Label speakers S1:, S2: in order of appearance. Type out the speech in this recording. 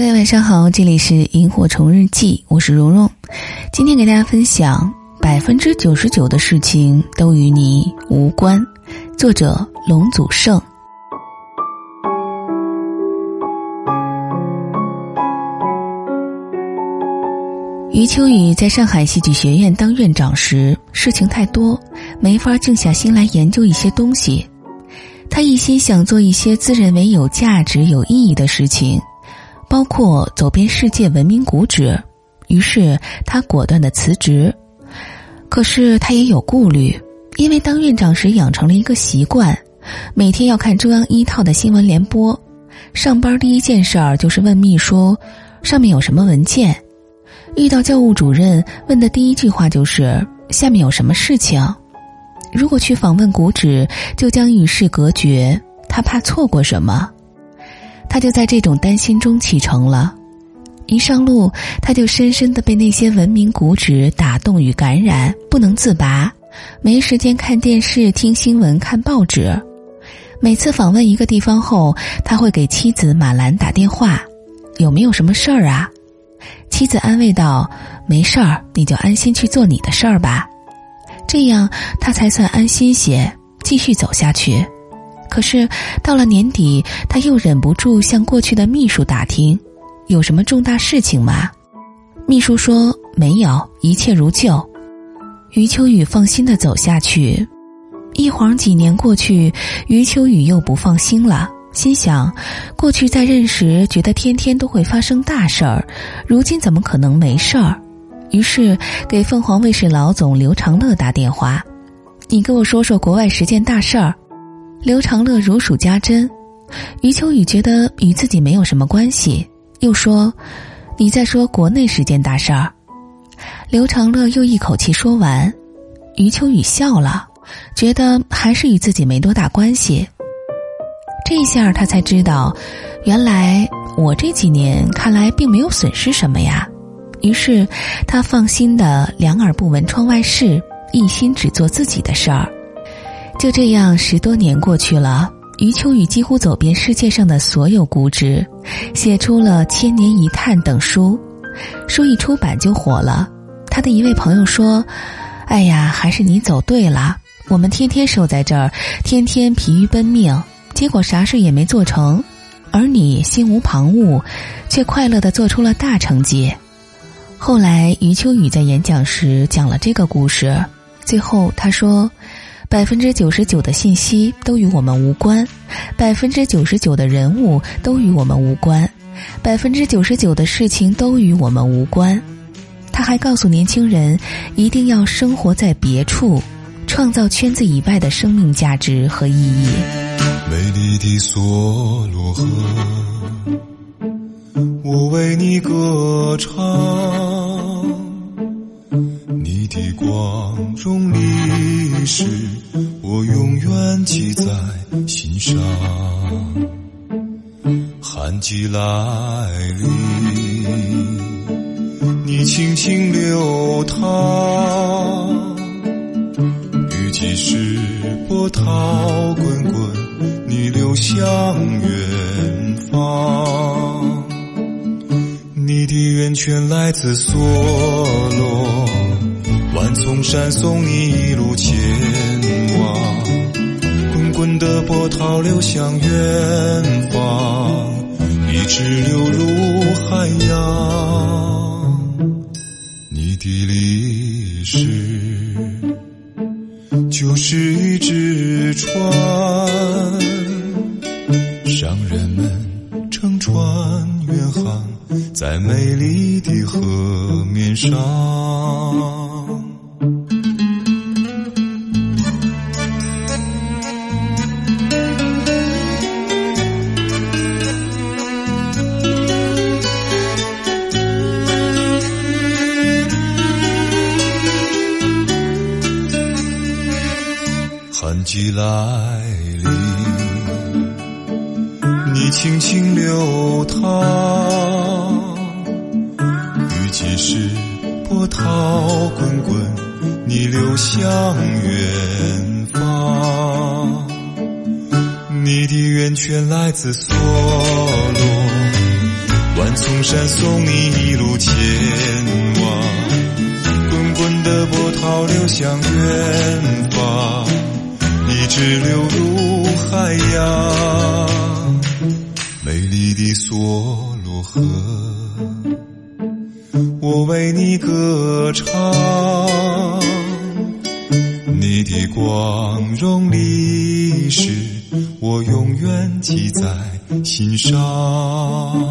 S1: 各位晚上好，这里是萤火虫日记，我是蓉蓉。今天给大家分享百分之九十九的事情都与你无关。作者龙祖胜。余秋雨在上海戏剧学院当院长时，事情太多，没法静下心来研究一些东西。他一心想做一些自认为有价值、有意义的事情。包括走遍世界文明古址，于是他果断的辞职。可是他也有顾虑，因为当院长时养成了一个习惯，每天要看中央一套的新闻联播。上班第一件事儿就是问秘书，上面有什么文件。遇到教务主任，问的第一句话就是下面有什么事情。如果去访问古址，就将与世隔绝，他怕错过什么。他就在这种担心中启程了，一上路他就深深的被那些文明古址打动与感染，不能自拔，没时间看电视、听新闻、看报纸。每次访问一个地方后，他会给妻子马兰打电话：“有没有什么事儿啊？”妻子安慰道：“没事儿，你就安心去做你的事儿吧。”这样他才算安心些，继续走下去。可是到了年底，他又忍不住向过去的秘书打听，有什么重大事情吗？秘书说没有，一切如旧。余秋雨放心的走下去。一晃几年过去，余秋雨又不放心了，心想：过去在任时觉得天天都会发生大事儿，如今怎么可能没事儿？于是给凤凰卫视老总刘长乐打电话：“你给我说说国外十件大事儿。”刘长乐如数家珍，余秋雨觉得与自己没有什么关系，又说：“你在说国内十件大事儿。”刘长乐又一口气说完，余秋雨笑了，觉得还是与自己没多大关系。这下他才知道，原来我这几年看来并没有损失什么呀。于是他放心的两耳不闻窗外事，一心只做自己的事儿。就这样，十多年过去了，余秋雨几乎走遍世界上的所有古址，写出了《千年一叹》等书，书一出版就火了。他的一位朋友说：“哎呀，还是你走对了。我们天天守在这儿，天天疲于奔命，结果啥事也没做成，而你心无旁骛，却快乐的做出了大成绩。”后来，余秋雨在演讲时讲了这个故事，最后他说。百分之九十九的信息都与我们无关，百分之九十九的人物都与我们无关，百分之九十九的事情都与我们无关。他还告诉年轻人，一定要生活在别处，创造圈子以外的生命价值和意义。
S2: 美丽的梭罗河，我为你歌唱。你的光荣历史，我永远记在心上。寒季来临，你轻轻流淌；雨季时，波涛滚滚，你流向远方。你的源泉来自梭罗。万丛山送你一路前往，滚滚的波涛流向远方，一直流入海洋。你的历史就是一只船，商人们乘船远航在美丽的河面上。季来临，你轻轻流淌，雨季时波涛滚滚，你流向远方。你的源泉来自梭罗，万重山送你一路前往，滚滚的波涛流向远方。歌唱。你的光荣历史我永远记在心上。